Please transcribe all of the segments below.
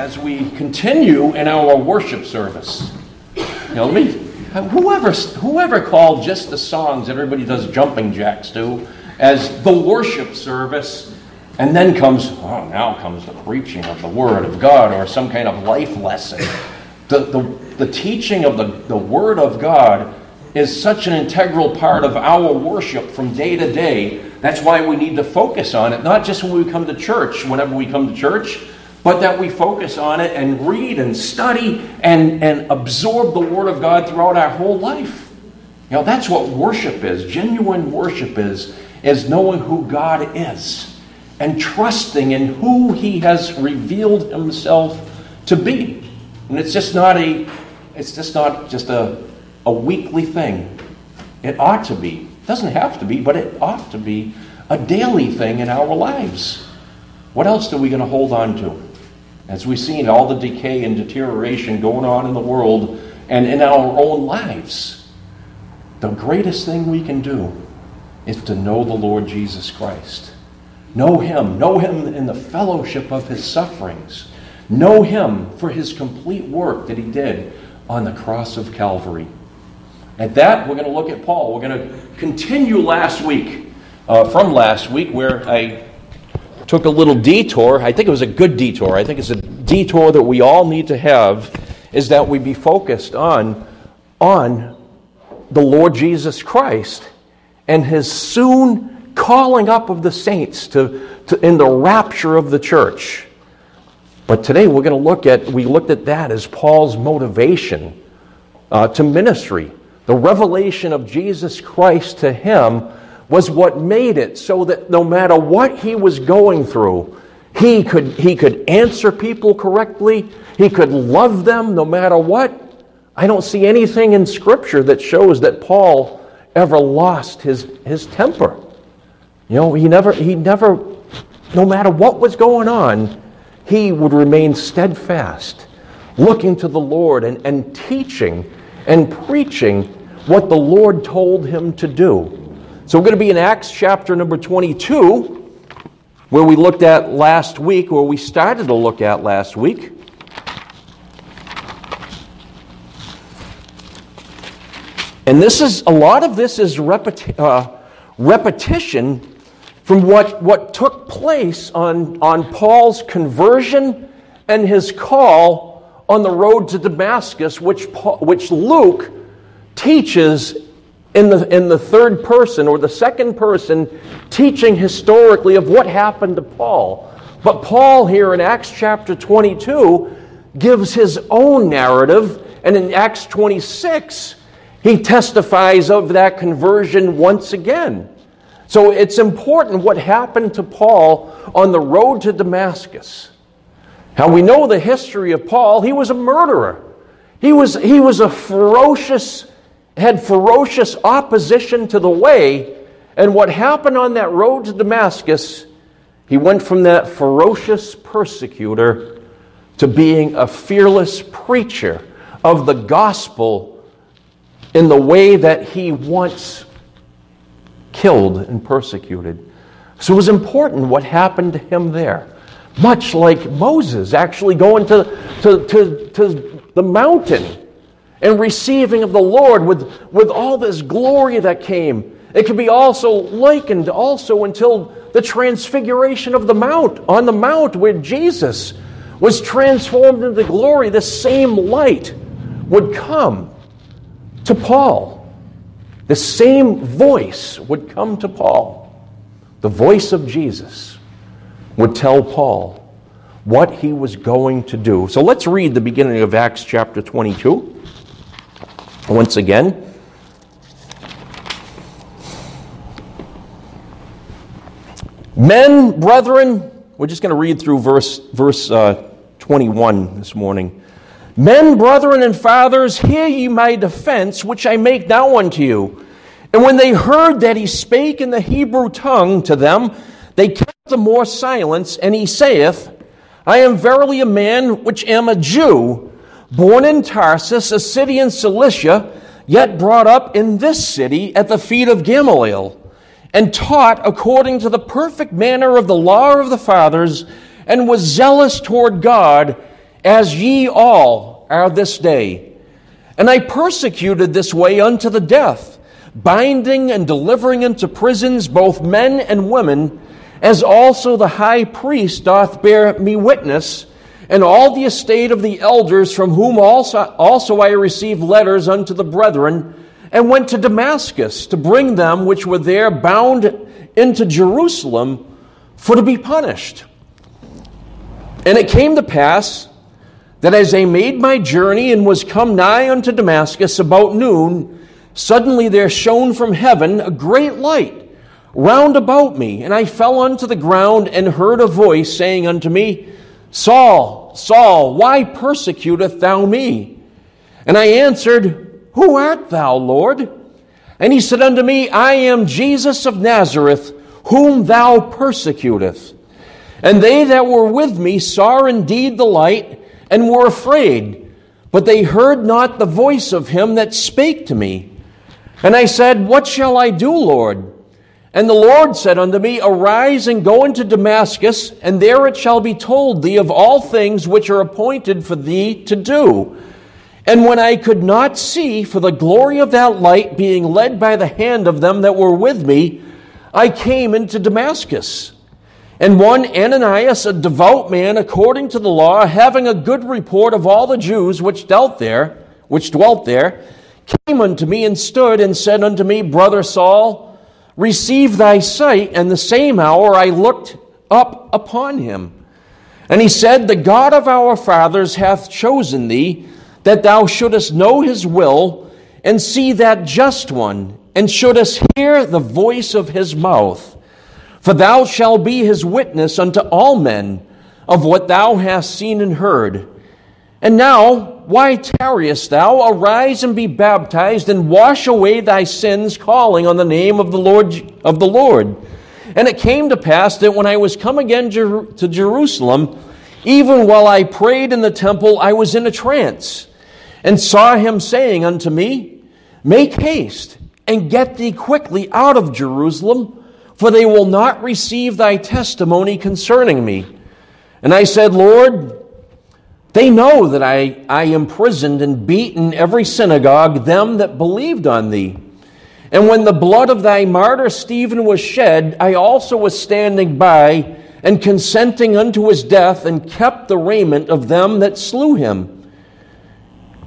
as we continue in our worship service. You know, me, whoever, whoever called just the songs everybody does jumping jacks to as the worship service, and then comes, oh, now comes the preaching of the Word of God or some kind of life lesson. The, the, the teaching of the, the Word of God is such an integral part of our worship from day to day. That's why we need to focus on it, not just when we come to church, whenever we come to church, but that we focus on it and read and study and, and absorb the Word of God throughout our whole life. You know, that's what worship is. Genuine worship is, is knowing who God is and trusting in who He has revealed Himself to be. And it's just not a it's just not just a a weekly thing. It ought to be. It doesn't have to be, but it ought to be a daily thing in our lives. What else are we going to hold on to? As we've seen all the decay and deterioration going on in the world and in our own lives, the greatest thing we can do is to know the Lord Jesus Christ. Know Him. Know Him in the fellowship of His sufferings. Know Him for His complete work that He did on the cross of Calvary. At that, we're going to look at Paul. We're going to continue last week, uh, from last week, where I took a little detour. I think it was a good detour. I think it's a detour that we all need to have, is that we be focused on, on the Lord Jesus Christ and his soon calling up of the saints to, to, in the rapture of the church. But today we're going to look at, we looked at that as Paul's motivation uh, to ministry. The revelation of Jesus Christ to him was what made it so that no matter what he was going through, he could, he could answer people correctly, he could love them no matter what. I don't see anything in Scripture that shows that Paul ever lost his, his temper. You know, he never, he never, no matter what was going on, he would remain steadfast, looking to the Lord and, and teaching and preaching what the Lord told him to do. So we're going to be in Acts chapter number 22, where we looked at last week, or we started to look at last week. And this is a lot of this is repeti- uh, repetition from what, what took place on, on Paul's conversion and his call on the road to Damascus, which, Paul, which Luke teaches in the, in the third person or the second person, teaching historically of what happened to Paul. But Paul, here in Acts chapter 22, gives his own narrative, and in Acts 26, he testifies of that conversion once again. So it's important what happened to Paul on the road to Damascus. Now we know the history of Paul, he was a murderer. He was, he was a ferocious had ferocious opposition to the way. And what happened on that road to Damascus, he went from that ferocious persecutor to being a fearless preacher of the gospel in the way that he once killed and persecuted. So it was important what happened to him there. Much like Moses actually going to, to, to, to the mountain and receiving of the Lord with, with all this glory that came. It could be also likened also until the transfiguration of the mount, on the mount where Jesus was transformed into glory. The same light would come to Paul. The same voice would come to Paul. The voice of Jesus would tell Paul what he was going to do. So let's read the beginning of Acts chapter 22 once again. Men, brethren, we're just going to read through verse, verse uh, 21 this morning. Men, brethren, and fathers, hear ye my defense, which I make now unto you. And when they heard that he spake in the Hebrew tongue to them, they kept the more silence, and he saith, I am verily a man which am a Jew born in Tarsus, a city in Cilicia, yet brought up in this city at the feet of Gamaliel, and taught according to the perfect manner of the law of the fathers, and was zealous toward God as ye all are this day. And I persecuted this way unto the death, binding and delivering into prisons both men and women, as also the high priest doth bear me witness, and all the estate of the elders, from whom also, also I received letters unto the brethren, and went to Damascus to bring them which were there bound into Jerusalem for to be punished. And it came to pass that as I made my journey and was come nigh unto Damascus about noon, suddenly there shone from heaven a great light round about me, and I fell unto the ground and heard a voice saying unto me, Saul, Saul, why persecutest thou me? And I answered, who art thou, Lord? And he said unto me, I am Jesus of Nazareth, whom thou persecutest. And they that were with me saw indeed the light, and were afraid, but they heard not the voice of him that spake to me. And I said, What shall I do, Lord? And the Lord said unto me, Arise and go into Damascus, and there it shall be told thee of all things which are appointed for thee to do. And when I could not see for the glory of that light being led by the hand of them that were with me, I came into Damascus. And one Ananias, a devout man according to the law, having a good report of all the Jews which dealt there, which dwelt there, came unto me and stood and said unto me, Brother Saul, receive thy sight. And the same hour I looked up upon him. And he said, The God of our fathers hath chosen thee that thou shouldest know his will and see that just one, and shouldest hear the voice of his mouth. For thou shalt be his witness unto all men of what thou hast seen and heard. And now, why tarriest thou? Arise and be baptized, and wash away thy sins, calling on the name of the Lord of the Lord. And it came to pass that when I was come again to Jerusalem, even while I prayed in the temple, I was in a trance and saw him saying unto me, Make haste and get thee quickly out of Jerusalem, for they will not receive thy testimony concerning me. And I said, Lord, they know that I, I imprisoned and beaten every synagogue them that believed on thee. And when the blood of thy martyr Stephen was shed, I also was standing by and consenting unto his death, and kept the raiment of them that slew him.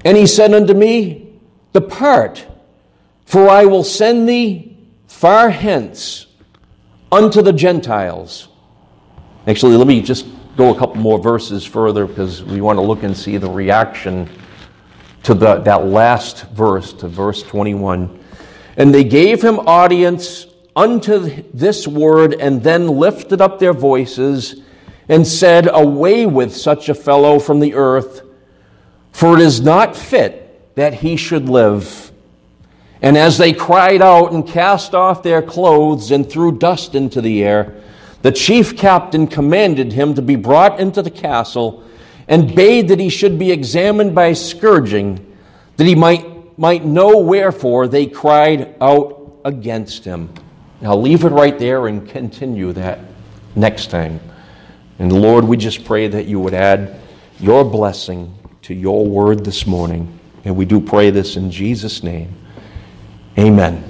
And he said unto me, Depart, for I will send thee far hence unto the Gentiles. Actually, let me just go a couple more verses further because we want to look and see the reaction to the, that last verse, to verse 21. And they gave him audience unto this word, and then lifted up their voices and said, Away with such a fellow from the earth for it is not fit that he should live. And as they cried out and cast off their clothes and threw dust into the air, the chief captain commanded him to be brought into the castle and bade that he should be examined by scourging, that he might, might know wherefore they cried out against him. Now, leave it right there and continue that next time. And Lord, we just pray that you would add your blessing to your word this morning. And we do pray this in Jesus' name. Amen.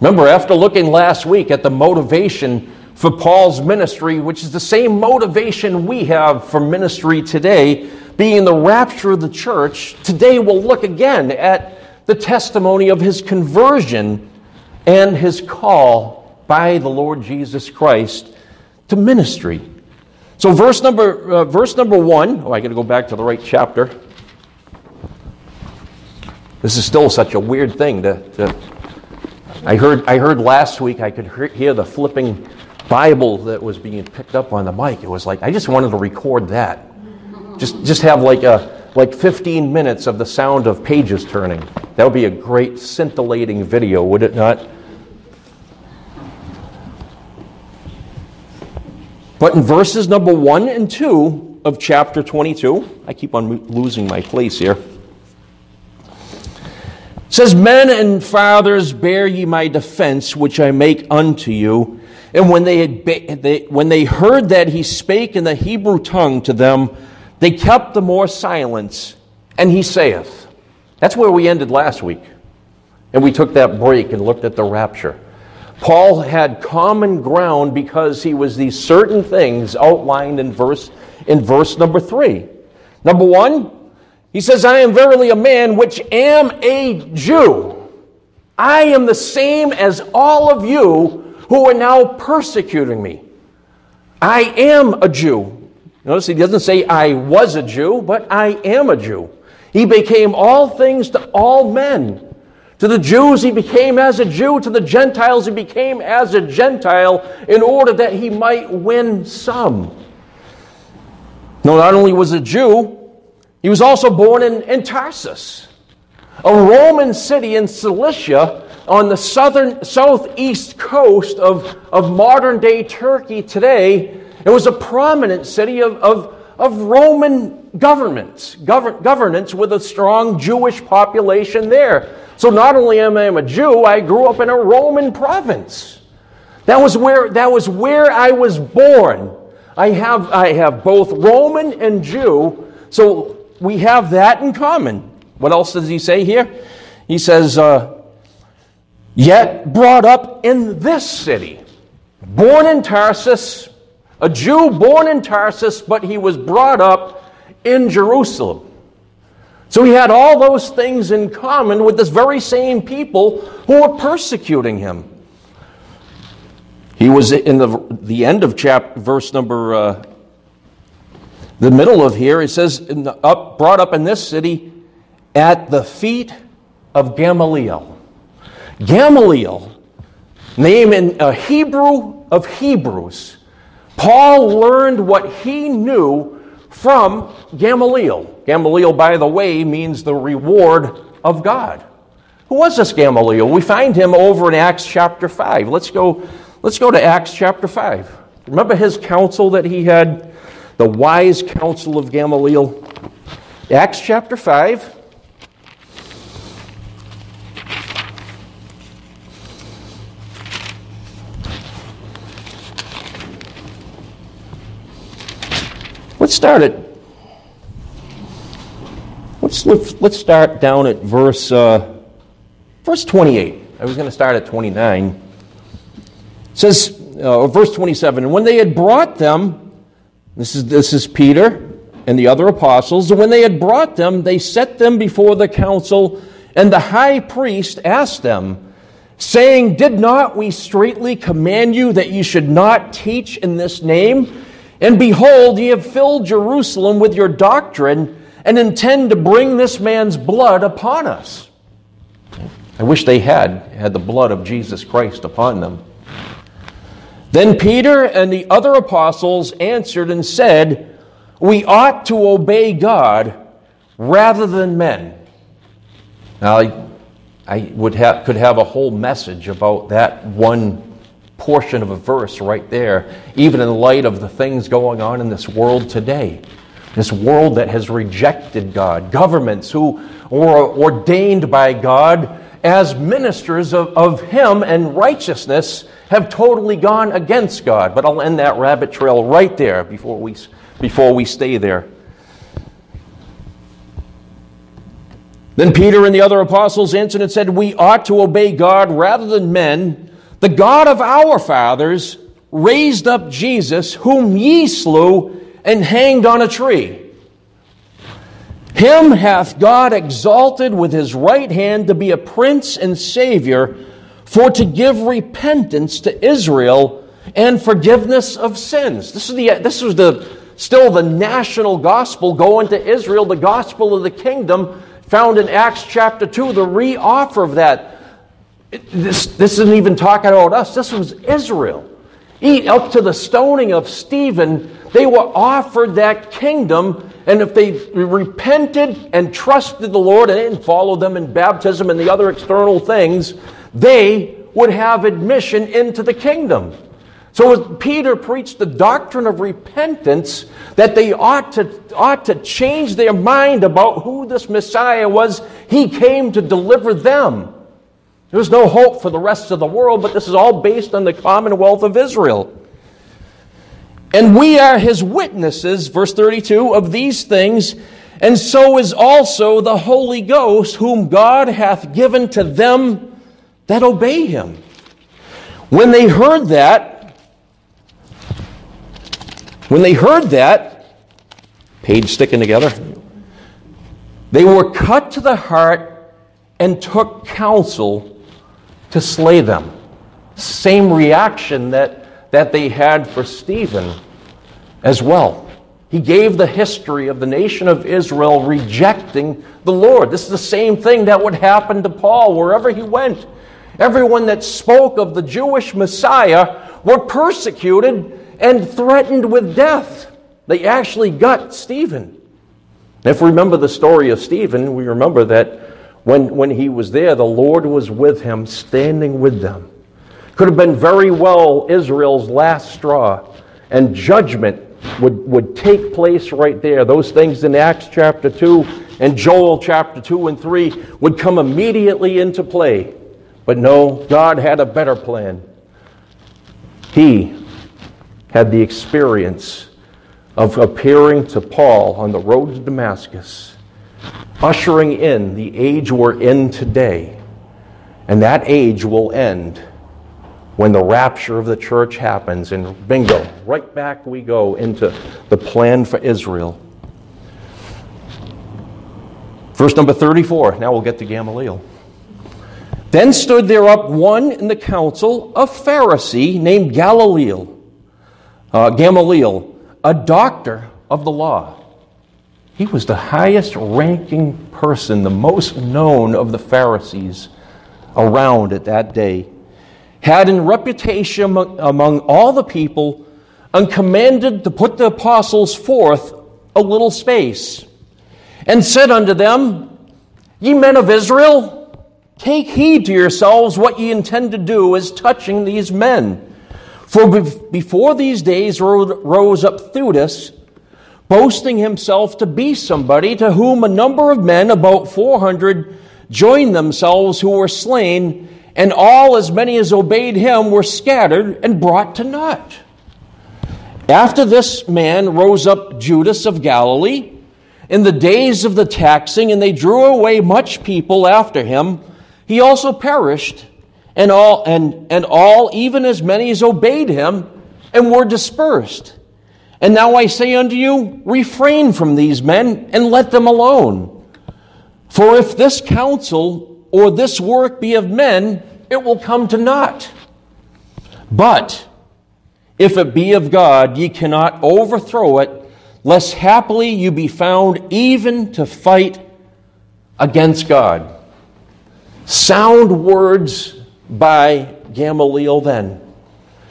Remember, after looking last week at the motivation for Paul's ministry, which is the same motivation we have for ministry today, being the rapture of the church, today we'll look again at the testimony of his conversion and his call by the Lord Jesus Christ to ministry. So verse number uh, verse number one. Oh, I got to go back to the right chapter. This is still such a weird thing to, to I heard I heard last week I could hear the flipping Bible that was being picked up on the mic. It was like I just wanted to record that. Just just have like a like 15 minutes of the sound of pages turning. That would be a great scintillating video, would it not? But in verses number 1 and 2 of chapter 22, I keep on losing my place here. says, Men and fathers, bear ye my defense, which I make unto you. And when they, had ba- they, when they heard that he spake in the Hebrew tongue to them, they kept the more silence, and he saith. That's where we ended last week. And we took that break and looked at the rapture. Paul had common ground because he was these certain things outlined in verse, in verse number three. Number one, he says, I am verily a man which am a Jew. I am the same as all of you who are now persecuting me. I am a Jew. Notice he doesn't say I was a Jew, but I am a Jew. He became all things to all men. To the Jews, he became as a Jew. To the Gentiles, he became as a Gentile in order that he might win some. No, not only was a Jew, he was also born in, in Tarsus, a Roman city in Cilicia on the southern, southeast coast of, of modern day Turkey today. It was a prominent city of, of, of Roman governments, govern, governance with a strong Jewish population there. So not only am I a Jew, I grew up in a Roman province. That was where, that was where I was born. I have, I have both Roman and Jew, so we have that in common. What else does he say here? He says, uh, Yet brought up in this city, born in Tarsus, a Jew born in Tarsus, but he was brought up in Jerusalem. So he had all those things in common with this very same people who were persecuting him. He was in the, the end of chapter, verse number, uh, the middle of here, it says, up, brought up in this city at the feet of Gamaliel. Gamaliel, name in a Hebrew of Hebrews. Paul learned what he knew from Gamaliel. Gamaliel, by the way, means the reward of God. Who was this Gamaliel? We find him over in Acts chapter 5. Let's go, let's go to Acts chapter 5. Remember his counsel that he had, the wise counsel of Gamaliel? Acts chapter 5. Let's start at let's let's start down at verse uh, verse 28. I was going to start at 29. It says uh, verse 27. And when they had brought them, this is this is Peter and the other apostles. And when they had brought them, they set them before the council, and the high priest asked them, saying, Did not we straitly command you that you should not teach in this name? And behold, ye have filled Jerusalem with your doctrine and intend to bring this man's blood upon us. I wish they had had the blood of Jesus Christ upon them. Then Peter and the other apostles answered and said, We ought to obey God rather than men. Now, I, I would have, could have a whole message about that one portion of a verse right there, even in light of the things going on in this world today. This world that has rejected God, governments who were ordained by God as ministers of, of Him and righteousness have totally gone against God. But I'll end that rabbit trail right there before we, before we stay there. Then Peter and the other apostles answered and said, We ought to obey God rather than men. The God of our fathers raised up Jesus, whom ye slew and hanged on a tree. Him hath God exalted with his right hand to be a prince and savior, for to give repentance to Israel and forgiveness of sins. This is the this was the still the national gospel going to Israel, the gospel of the kingdom found in Acts chapter 2, the re-offer of that this, this isn't even talking about us. This was Israel. Up to the stoning of Stephen, they were offered that kingdom. And if they repented and trusted the Lord and didn't follow them in baptism and the other external things, they would have admission into the kingdom. So Peter preached the doctrine of repentance that they ought to, ought to change their mind about who this Messiah was. He came to deliver them. There's no hope for the rest of the world, but this is all based on the commonwealth of Israel. And we are his witnesses, verse 32, of these things, and so is also the Holy Ghost, whom God hath given to them that obey him. When they heard that, when they heard that, page sticking together, they were cut to the heart and took counsel to slay them. Same reaction that, that they had for Stephen as well. He gave the history of the nation of Israel rejecting the Lord. This is the same thing that would happen to Paul wherever he went. Everyone that spoke of the Jewish Messiah were persecuted and threatened with death. They actually got Stephen. If we remember the story of Stephen, we remember that when, when he was there, the Lord was with him, standing with them. Could have been very well Israel's last straw, and judgment would, would take place right there. Those things in Acts chapter 2 and Joel chapter 2 and 3 would come immediately into play. But no, God had a better plan. He had the experience of appearing to Paul on the road to Damascus, ushering in the age we're in today. And that age will end when the rapture of the church happens, and bingo, right back we go into the plan for Israel. Verse number 34. Now we'll get to Gamaliel. Then stood there up one in the council, a Pharisee named Gamaliel, uh, Gamaliel, a doctor of the law. He was the highest ranking person, the most known of the Pharisees around at that day had in reputation among, among all the people, and commanded to put the apostles forth a little space, and said unto them, Ye men of Israel, take heed to yourselves what ye intend to do as touching these men. For before these days rose up Theudas, boasting himself to be somebody, to whom a number of men, about 400, joined themselves who were slain and all, as many as obeyed him, were scattered and brought to naught. After this man rose up Judas of Galilee in the days of the taxing, and they drew away much people after him. He also perished, and all, and, and all, even as many as obeyed him, and were dispersed. And now I say unto you, refrain from these men and let them alone. For if this counsel or this work be of men, it will come to naught. But if it be of God, ye cannot overthrow it, lest happily you be found even to fight against God. Sound words by Gamaliel then.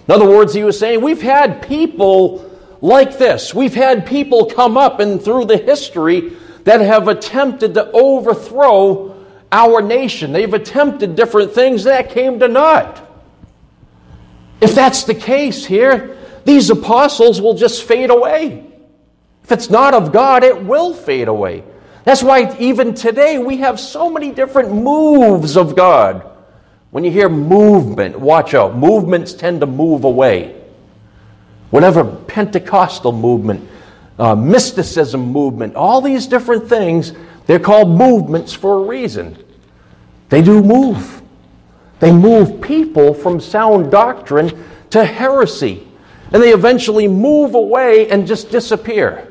In other words, he was saying, We've had people like this. We've had people come up and through the history that have attempted to overthrow our nation. They've attempted different things that came to naught. If that's the case here, these apostles will just fade away. If it's not of God, it will fade away. That's why even today we have so many different moves of God. When you hear movement, watch out. Movements tend to move away. Whatever Pentecostal movement, uh, mysticism movement, all these different things, they're called movements for a reason. They do move. They move people from sound doctrine to heresy. And they eventually move away and just disappear.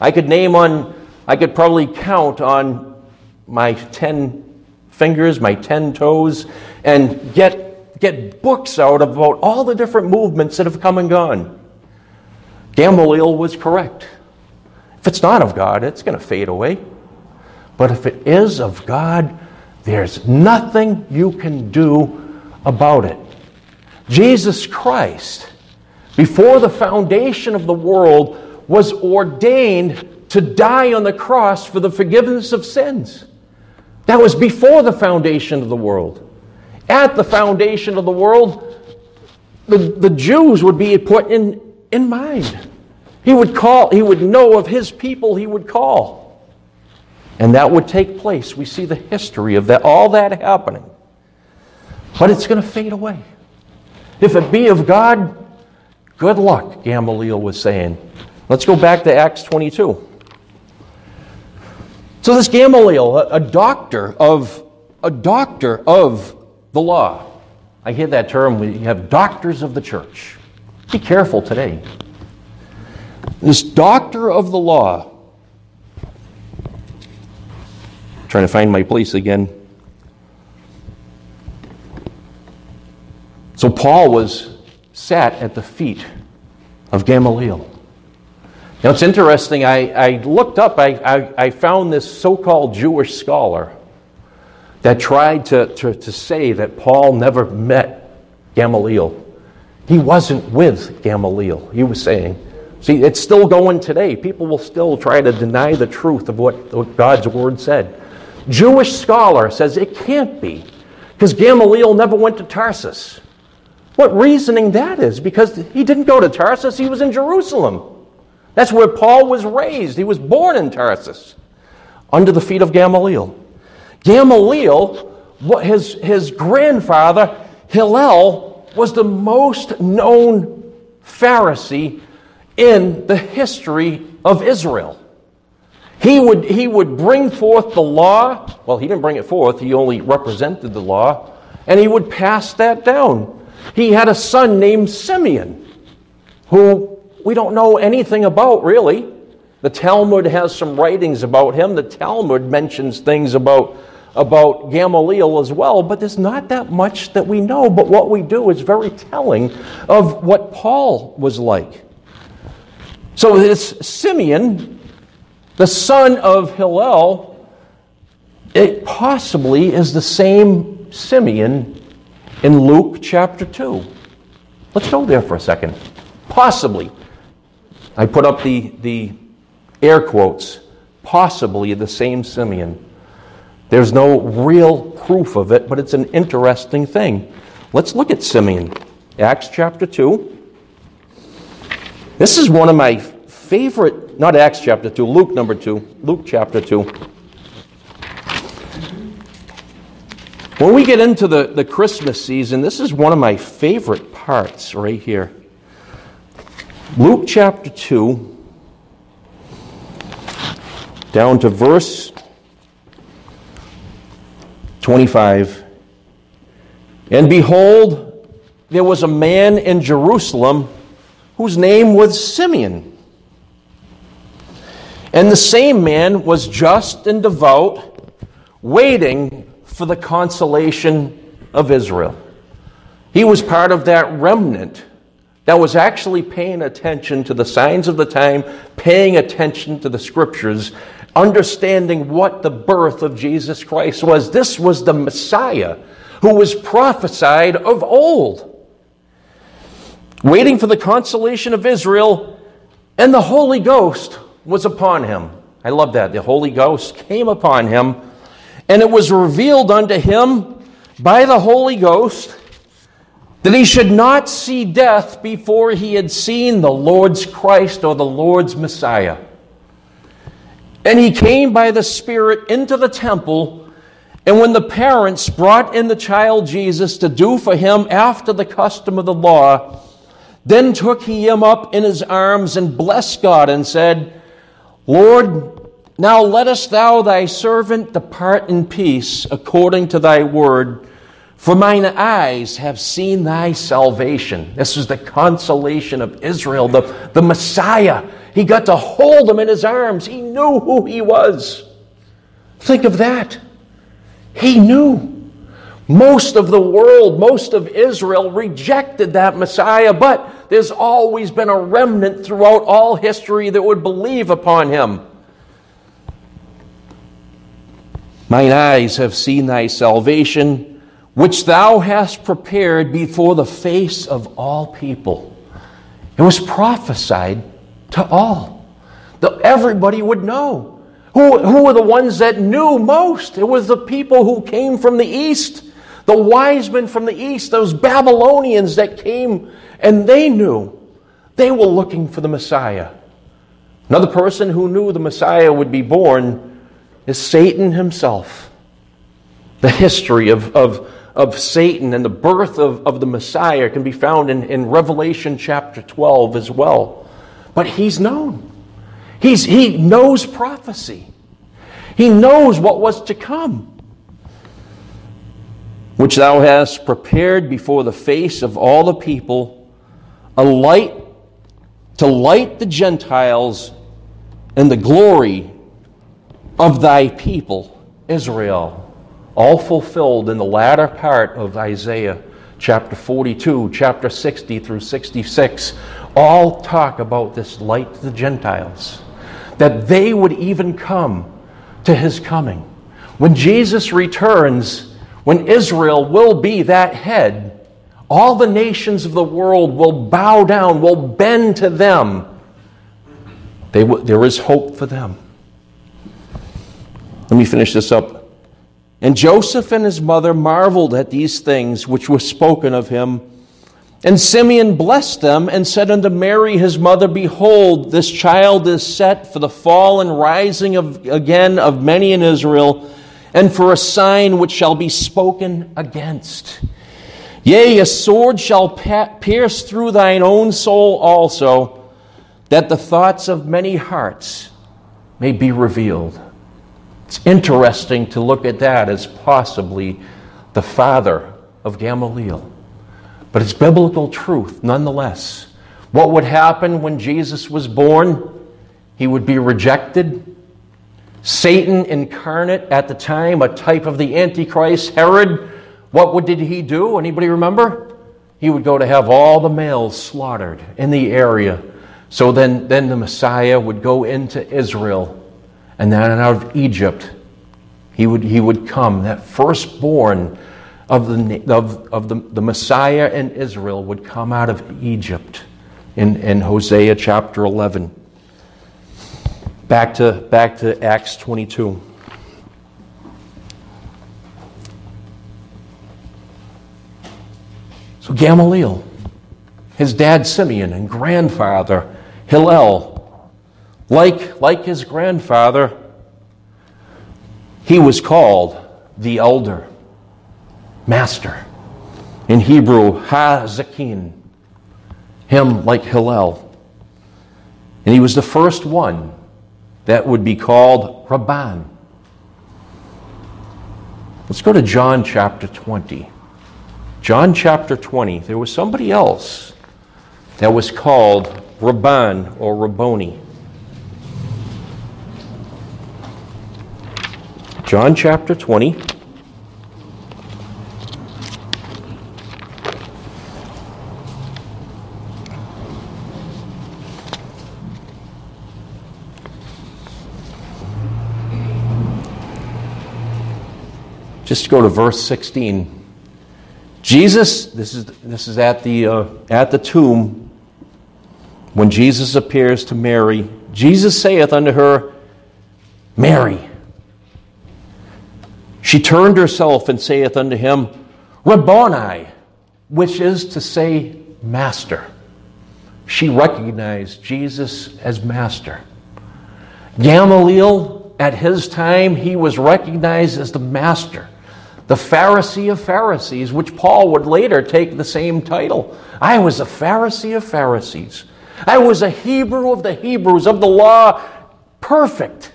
I could name on, I could probably count on my 10 fingers, my 10 toes, and get, get books out about all the different movements that have come and gone. Gamaliel was correct. If it's not of God, it's going to fade away. But if it is of God, there's nothing you can do about it. Jesus Christ, before the foundation of the world, was ordained to die on the cross for the forgiveness of sins. That was before the foundation of the world. At the foundation of the world, the, the Jews would be put in, in mind. He would call, he would know of his people he would call. And that would take place. We see the history of that, all that happening. But it's going to fade away. If it be of God, Good luck, Gamaliel was saying. Let's go back to Acts 22. So this Gamaliel, a, a doctor of a doctor of the law. I hear that term, we have doctors of the church. Be careful today. This doctor of the law, trying to find my place again. So Paul was sat at the feet of Gamaliel. Now it's interesting, I, I looked up, I, I, I found this so called Jewish scholar that tried to, to, to say that Paul never met Gamaliel. He wasn't with Gamaliel, he was saying. See, it's still going today. People will still try to deny the truth of what, God's word said. Jewish scholar says it can't be because Gamaliel never went to Tarsus. What reasoning that is? Because he didn't go to Tarsus, he was in Jerusalem. That's where Paul was raised. He was born in Tarsus under the feet of Gamaliel. Gamaliel, his, his grandfather, Hillel, was the most known Pharisee in the history of Israel. He would, he would bring forth the law. Well, he didn't bring it forth, he only represented the law, and he would pass that down. He had a son named Simeon, who we don't know anything about really. The Talmud has some writings about him. The Talmud mentions things about, about Gamaliel as well, but there's not that much that we know. But what we do is very telling of what Paul was like. So this Simeon, the son of Hillel, it possibly is the same Simeon in Luke chapter 2. Let's go there for a second. Possibly. I put up the, the air quotes. Possibly the same Simeon. There's no real proof of it, but it's an interesting thing. Let's look at Simeon. Acts chapter 2. This is one of my favorite, not Acts chapter 2, Luke number 2, Luke chapter 2. When we get into the, the Christmas season, this is one of my favorite parts right here. Luke chapter 2, down to verse 25. And behold, there was a man in Jerusalem whose name was Simeon. And the same man was just and devout, waiting for the consolation of Israel. He was part of that remnant that was actually paying attention to the signs of the time, paying attention to the scriptures, understanding what the birth of Jesus Christ was. This was the Messiah who was prophesied of old waiting for the consolation of Israel, and the Holy Ghost was upon him. I love that. The Holy Ghost came upon him, and it was revealed unto him by the Holy Ghost that he should not see death before he had seen the Lord's Christ or the Lord's Messiah. And he came by the Spirit into the temple. And when the parents brought in the child Jesus to do for him after the custom of the law, then took he him up in his arms and blessed God and said, Lord, now lettest thou thy servant depart in peace according to thy word. For mine eyes have seen thy salvation. This is the consolation of Israel, the, the Messiah. He got to hold him in his arms. He knew who he was. Think of that. He knew. Most of the world, most of Israel rejected that Messiah, but there's always been a remnant throughout all history that would believe upon him. Mine eyes have seen thy salvation, which thou hast prepared before the face of all people. It was prophesied to all. That everybody would know. Who, who were the ones that knew most? It was the people who came from the east the wise men from the east, those Babylonians that came and they knew they were looking for the Messiah. Another person who knew the Messiah would be born is Satan himself. The history of, of, of Satan and the birth of, of the Messiah can be found in, in Revelation chapter 12 as well. But he's known. He's, he knows prophecy. He knows what was to come. Which thou hast prepared before the face of all the people, a light to light the Gentiles and the glory of thy people, Israel. All fulfilled in the latter part of Isaiah chapter 42, chapter 60 through 66. All talk about this light to the Gentiles, that they would even come to his coming. When Jesus returns, when Israel will be that head, all the nations of the world will bow down, will bend to them. They w- there is hope for them. Let me finish this up. And Joseph and his mother marveled at these things which were spoken of him. And Simeon blessed them and said unto Mary his mother, Behold, this child is set for the fall and rising of, again of many in Israel, and for a sign which shall be spoken against. Yea, a sword shall pierce through thine own soul also, that the thoughts of many hearts may be revealed. It's interesting to look at that as possibly the father of Gamaliel. But it's biblical truth nonetheless. What would happen when Jesus was born? He would be rejected. Satan incarnate at the time, a type of the Antichrist, Herod, what did he do? Anybody remember? He would go to have all the males slaughtered in the area. So then, then the Messiah would go into Israel and then out of Egypt, he would, he would come. That firstborn of, the, of, of the, the Messiah and Israel would come out of Egypt in, in Hosea chapter 11. Back to, back to Acts 22. So Gamaliel, his dad Simeon, and grandfather Hillel like, like his grandfather, he was called the elder, master. In Hebrew, Ha-Zakin, him like Hillel. And he was the first one that would be called Rabban. Let's go to John chapter 20. John chapter 20. There was somebody else that was called Rabban or Rabboni. John chapter 20. Just go to verse 16. Jesus, this is, this is at, the, uh, at the tomb, when Jesus appears to Mary, Jesus saith unto her, Mary. She turned herself and saith unto him, Rabboni, which is to say, Master. She recognized Jesus as Master. Gamaliel, at his time, he was recognized as the Master, the Pharisee of Pharisees, which Paul would later take the same title. I was a Pharisee of Pharisees. I was a Hebrew of the Hebrews, of the law, perfect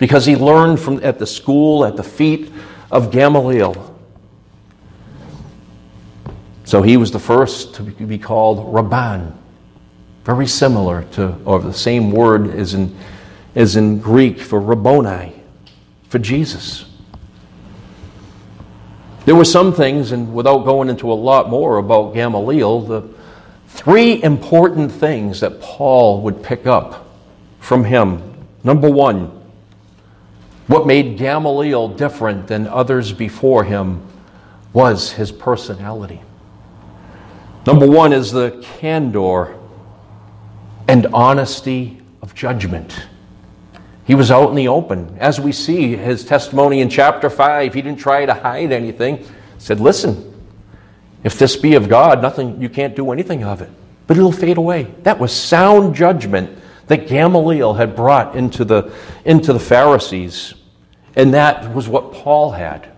because he learned from at the school at the feet of Gamaliel. So he was the first to be called Rabban. Very similar to, or the same word is in, is in Greek for Rabboni, for Jesus. There were some things, and without going into a lot more about Gamaliel, the three important things that Paul would pick up from him. Number one, what made Gamaliel different than others before him was his personality. Number one is the candor and honesty of judgment. He was out in the open. As we see his testimony in chapter 5, he didn't try to hide anything. He said, Listen, if this be of God, nothing you can't do anything of it. But it'll fade away. That was sound judgment that Gamaliel had brought into the, into the Pharisees. And that was what Paul had.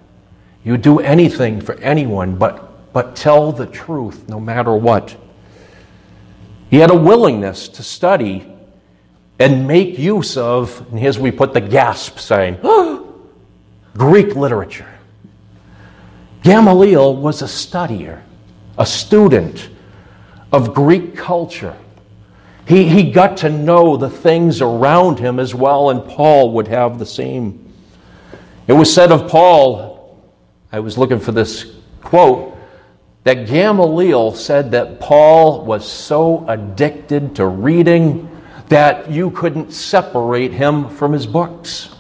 You do anything for anyone, but, but tell the truth no matter what. He had a willingness to study and make use of, and here's we put the gasp sign Greek literature. Gamaliel was a studier, a student of Greek culture. He, he got to know the things around him as well, and Paul would have the same. It was said of Paul, I was looking for this quote, that Gamaliel said that Paul was so addicted to reading that you couldn't separate him from his books.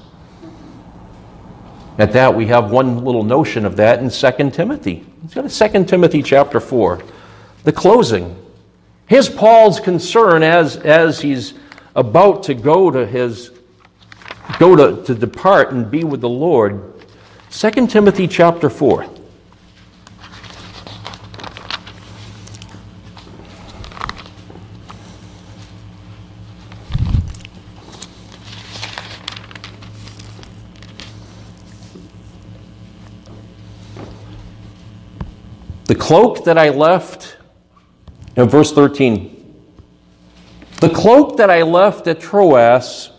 At that, we have one little notion of that in 2 Timothy. To 2 Timothy chapter 4, the closing. Here's Paul's concern as, as he's about to go to his go to, to depart and be with the Lord. 2 Timothy chapter 4. Cloak that I left in verse 13. The cloak that I left at Troas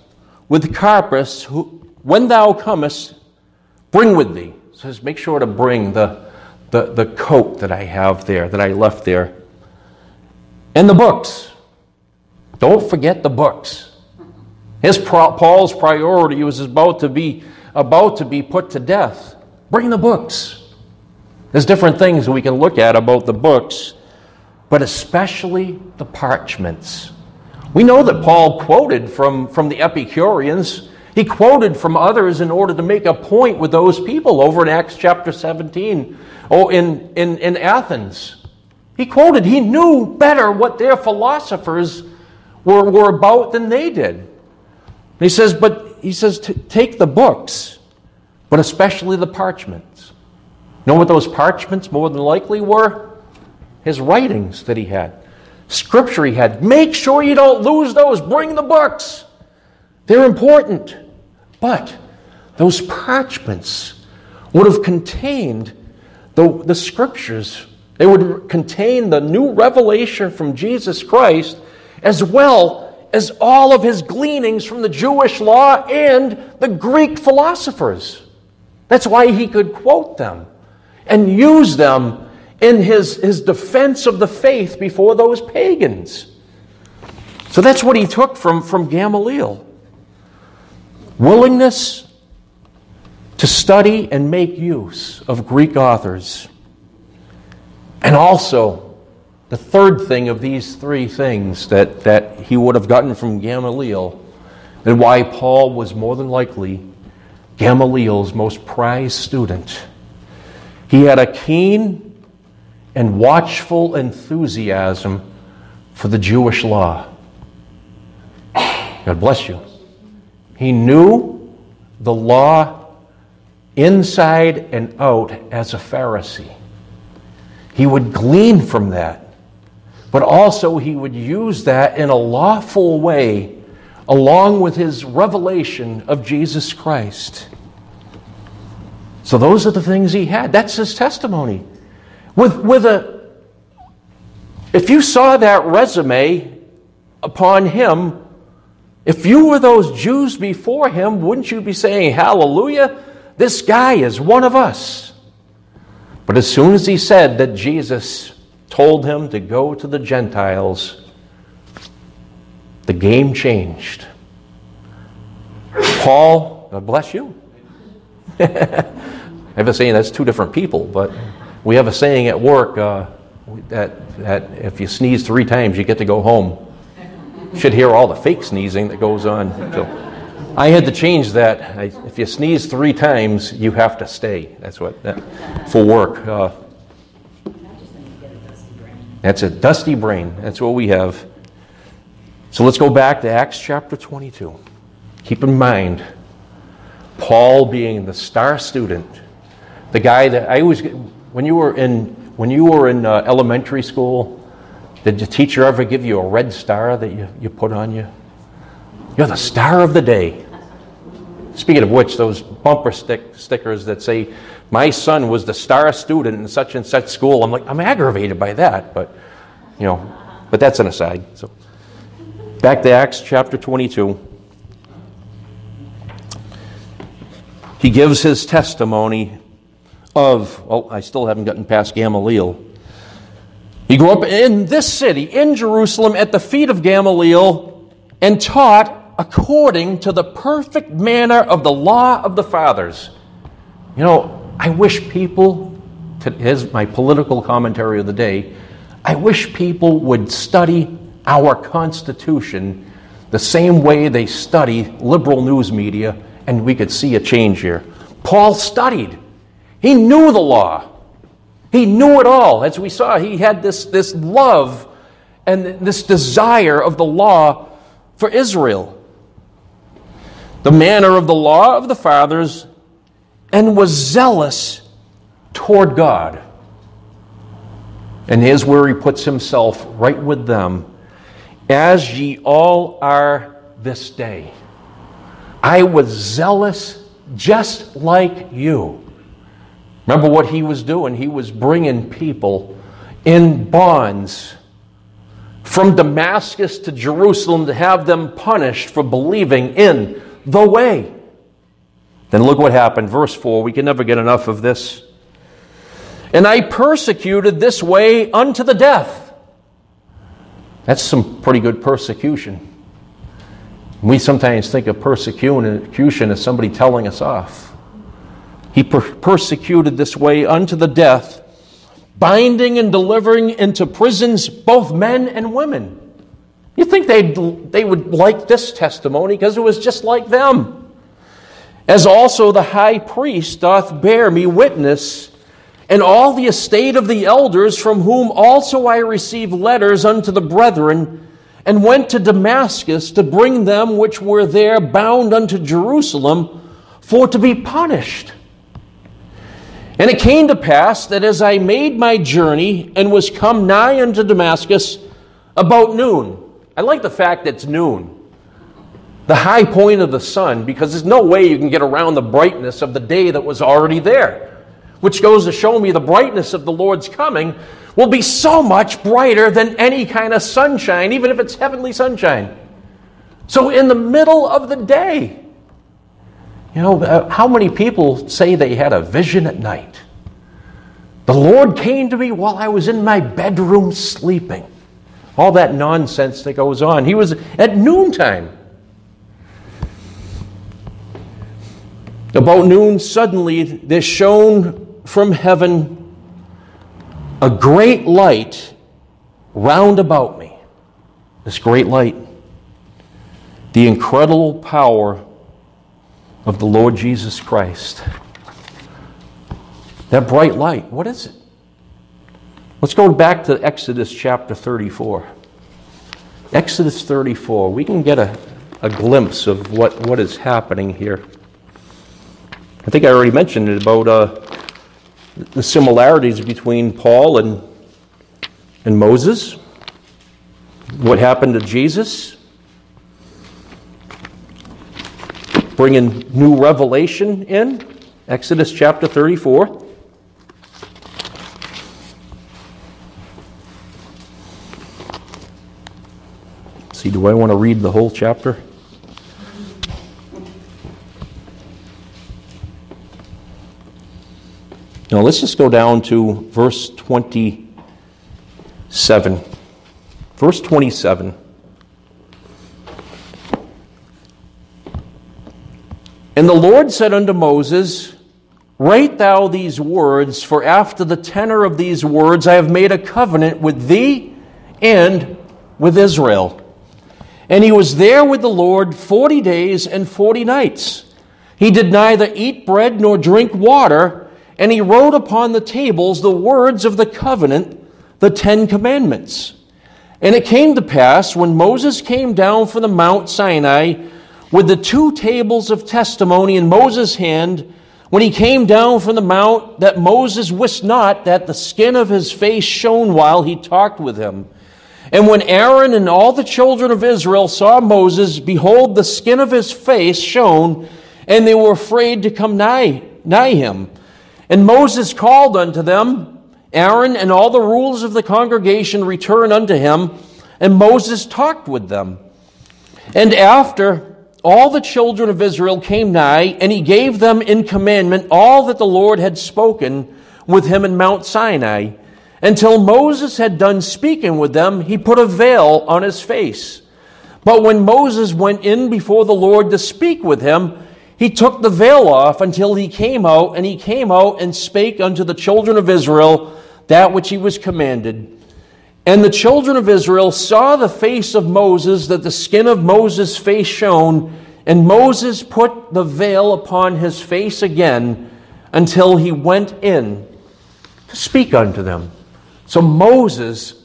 with Carpus, who, when thou comest, bring with thee. Says, make sure to bring the, the, the coat that I have there, that I left there. And the books. Don't forget the books. His Paul's priority was about to be about to be put to death. Bring the books. There's different things we can look at about the books but especially the parchments. We know that Paul quoted from, from the Epicureans. He quoted from others in order to make a point with those people over in Acts chapter 17, oh, in, in, in Athens. He quoted, he knew better what their philosophers were, were about than they did. He says, but he says, take the books, but especially the parchments. Know what those parchments more than likely were? his writings that he had, scripture he had. Make sure you don't lose those. Bring the books, they're important. But those parchments would have contained the, the scriptures, they would contain the new revelation from Jesus Christ as well as all of his gleanings from the Jewish law and the Greek philosophers. That's why he could quote them and use them in his, his defense of the faith before those pagans. So that's what he took from, from Gamaliel willingness to study and make use of Greek authors. And also, the third thing of these three things that, that he would have gotten from Gamaliel, and why Paul was more than likely Gamaliel's most prized student. He had a keen and watchful enthusiasm for the Jewish law. God bless you. He knew the law inside and out as a Pharisee. He would glean from that, but also he would use that in a lawful way along with his revelation of Jesus Christ. So, those are the things he had. That's his testimony. With, with a, if you saw that resume upon him, if you were those Jews before him, wouldn't you be saying, Hallelujah? This guy is one of us. But as soon as he said that Jesus told him to go to the Gentiles, the game changed. Paul, God bless you. I have a saying that's two different people, but we have a saying at work uh, that, that if you sneeze three times, you get to go home. Should hear all the fake sneezing that goes on. So I had to change that. I, if you sneeze three times, you have to stay. That's what that, for work. Uh, that's a dusty brain. That's what we have. So let's go back to Acts chapter 22. Keep in mind, Paul being the star student, the guy that I always when you were in, when you were in uh, elementary school, did the teacher ever give you a red star that you, you put on you? You're the star of the day. Speaking of which, those bumper stick stickers that say, my son was the star student in such and such school, I'm like, I'm aggravated by that, but, you know, but that's an aside. So, back to Acts chapter 22. He gives his testimony of, oh, I still haven't gotten past Gamaliel. He grew up in this city, in Jerusalem, at the feet of Gamaliel, and taught according to the perfect manner of the law of the fathers. You know, I wish people, here's my political commentary of the day, I wish people would study our Constitution the same way they study liberal news media, and we could see a change here. Paul studied, he knew the law. He knew it all. As we saw, he had this, this love and this desire of the law for Israel the manner of the law of the fathers, and was zealous toward God. And here's where he puts himself right with them as ye all are this day. I was zealous just like you. Remember what he was doing? He was bringing people in bonds from Damascus to Jerusalem to have them punished for believing in the way. Then look what happened. Verse 4. We can never get enough of this. And I persecuted this way unto the death. That's some pretty good persecution. We sometimes think of persecution as somebody telling us off. He per- persecuted this way unto the death, binding and delivering into prisons both men and women you think they'd, they would like this testimony because it was just like them. As also the high priest doth bear me witness, and all the estate of the elders, from whom also I receive letters unto the brethren, and went to Damascus to bring them which were there bound unto Jerusalem for to be punished. And it came to pass that as I made my journey and was come nigh unto Damascus about noon, I like the fact that it's noon, the high point of the sun, because there's no way you can get around the brightness of the day that was already there. Which goes to show me the brightness of the Lord's coming will be so much brighter than any kind of sunshine, even if it's heavenly sunshine. So, in the middle of the day, you know, uh, how many people say they had a vision at night? The Lord came to me while I was in my bedroom sleeping all that nonsense that goes on. He was at noontime. About noon, suddenly there shone from heaven a great light round about me. This great light. The incredible power of the Lord Jesus Christ. That bright light, what is it? Let's go back to Exodus chapter 34. Exodus 34. We can get a, a glimpse of what, what is happening here. I think I already mentioned it about uh, the similarities between Paul and, and Moses, what happened to Jesus, bringing new revelation in, Exodus chapter 34. see, do I want to read the whole chapter? Now let's just go down to verse 27. Verse 27. And the Lord said unto Moses, Write thou these words, for after the tenor of these words I have made a covenant with thee and with Israel. And he was there with the Lord forty days and forty nights. He did neither eat bread nor drink water, and he wrote upon the tables the words of the covenant, the Ten Commandments. And it came to pass when Moses came down from the Mount Sinai with the two tables of testimony in Moses' hand, when he came down from the mount, that Moses wist not that the skin of his face shone while he talked with him. And when Aaron and all the children of Israel saw Moses, behold, the skin of his face shone, and they were afraid to come nigh, nigh him. And Moses called unto them, Aaron and all the rulers of the congregation returned unto him, and Moses talked with them. And after all the children of Israel came nigh, and he gave them in commandment all that the Lord had spoken with him in Mount Sinai. Until Moses had done speaking with them, he put a veil on his face. But when Moses went in before the Lord to speak with him, he took the veil off until he came out, and he came out and spake unto the children of Israel that which he was commanded. And the children of Israel saw the face of Moses, that the skin of Moses' face shone, and Moses put the veil upon his face again until he went in to speak unto them. So Moses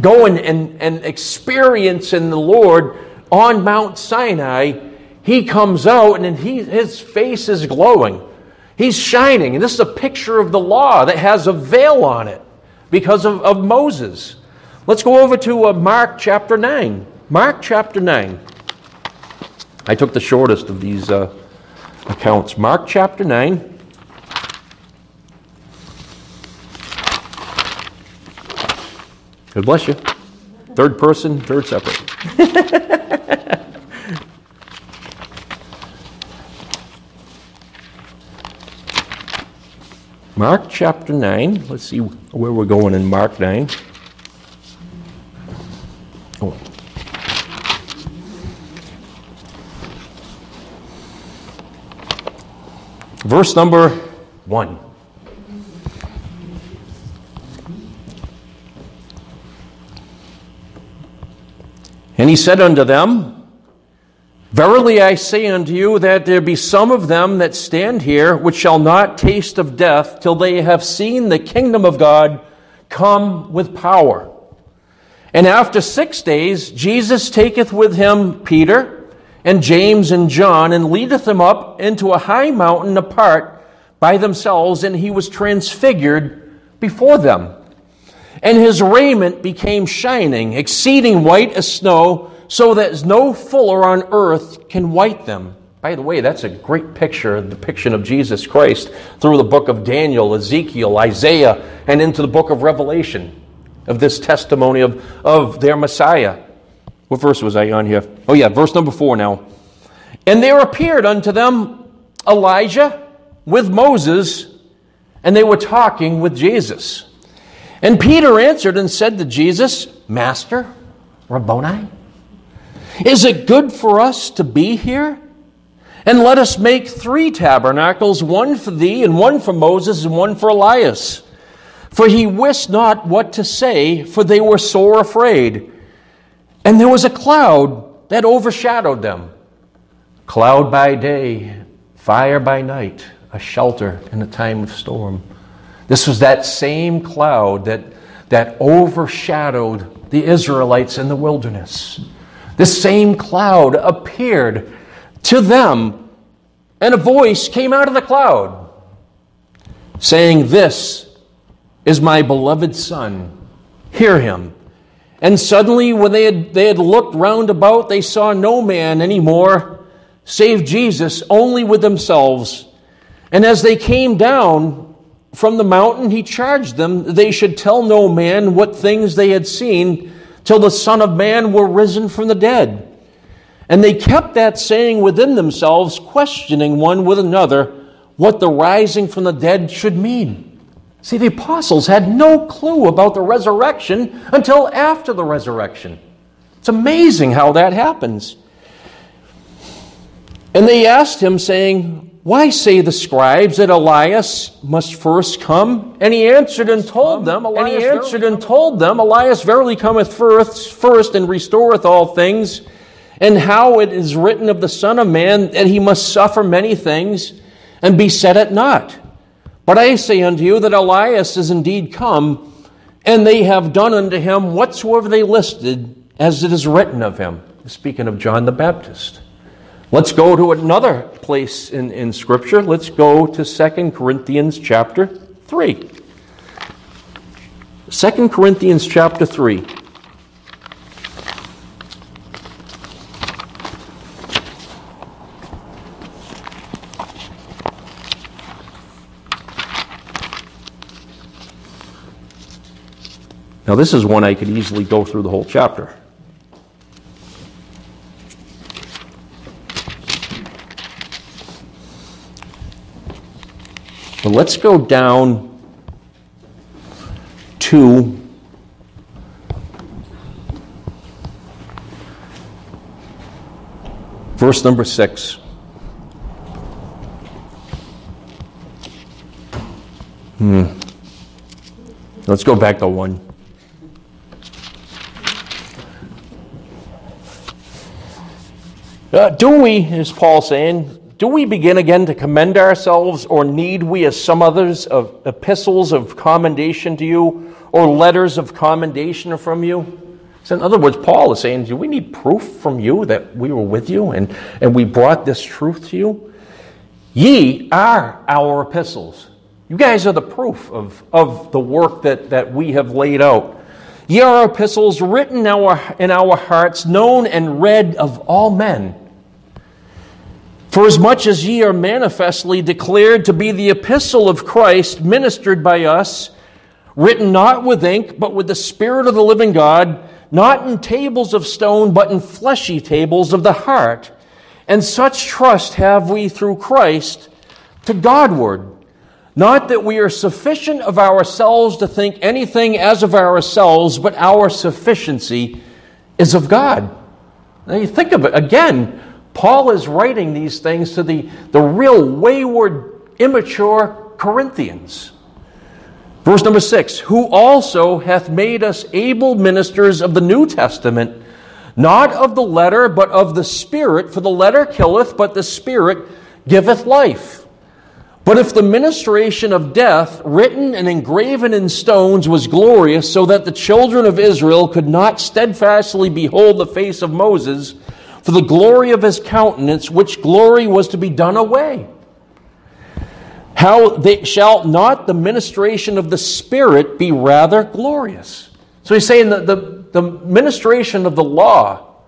going and, and experiencing the Lord on Mount Sinai, he comes out and he, his face is glowing. He's shining. And this is a picture of the law that has a veil on it because of, of Moses. Let's go over to uh, Mark chapter 9. Mark chapter 9. I took the shortest of these uh, accounts. Mark chapter 9. God bless you. Third person, third separate. Mark chapter 9. Let's see where we're going in Mark 9. Oh. Verse number 1. And he said unto them, Verily I say unto you that there be some of them that stand here which shall not taste of death till they have seen the kingdom of God come with power. And after six days, Jesus taketh with him Peter and James and John and leadeth them up into a high mountain apart by themselves, and he was transfigured before them. And his raiment became shining, exceeding white as snow so that no fuller on earth can white them. By the way, that's a great picture, depiction of Jesus Christ through the book of Daniel, Ezekiel, Isaiah, and into the book of Revelation of this testimony of, of their Messiah. What verse was I on here? Oh, yeah, verse number four now. And there appeared unto them Elijah with Moses, and they were talking with Jesus. And Peter answered and said to Jesus, Master, Rabboni, is it good for us to be here? And let us make three tabernacles, one for thee, and one for Moses, and one for Elias. For he wist not what to say, for they were sore afraid. And there was a cloud that overshadowed them. Cloud by day, fire by night, a shelter in a time of storm. This was that same cloud that, that overshadowed the Israelites in the wilderness. This same cloud appeared to them, and a voice came out of the cloud saying, This is my beloved Son. Hear him. And suddenly, when they had, they had looked round about, they saw no man any more, save Jesus, only with themselves. And as they came down from the mountain, he charged them they should tell no man what things they had seen till the Son of Man were risen from the dead. And they kept that saying within themselves, questioning one with another what the rising from the dead should mean. See, the apostles had no clue about the resurrection until after the resurrection. It's amazing how that happens. And they asked him, saying, why say the scribes that Elias must first come? And he answered and told them, Elias and he answered and told them, Elias verily cometh first, first and restoreth all things, and how it is written of the Son of Man that he must suffer many things and be set at naught. But I say unto you that Elias is indeed come, and they have done unto him whatsoever they listed, as it is written of him. Speaking of John the Baptist. Let's go to another place in, in Scripture. Let's go to 2 Corinthians chapter 3. 2 Corinthians chapter 3. Now, this is one I could easily go through the whole chapter. But let's go down to verse number six. Hmm. Let's go back to one. Uh, do we, is Paul saying, do we begin again to commend ourselves, or need we, as some others, of epistles of commendation to you, or letters of commendation from you? So, in other words, Paul is saying, do we need proof from you that we were with you and, and we brought this truth to you? Ye are our epistles. You guys are the proof of, of the work that, that we have laid out. Ye are epistles written in our, in our hearts, known and read of all men for as much as ye are manifestly declared to be the epistle of Christ, ministered by us, written not with ink, but with the Spirit of the living God, not in tables of stone, but in fleshy tables of the heart. And such trust have we through Christ to Godward. Not that we are sufficient of ourselves to think anything as of ourselves, but our sufficiency is of God. Now you think of it again. Paul is writing these things to the, the real wayward, immature Corinthians. Verse number six, who also hath made us able ministers of the New Testament, not of the letter, but of the Spirit, for the letter killeth, but the Spirit giveth life. But if the ministration of death, written and engraven in stones, was glorious, so that the children of Israel could not steadfastly behold the face of Moses, for the glory of his countenance, which glory was to be done away. How they, shall not the ministration of the Spirit be rather glorious? So he's saying that the, the ministration of the law,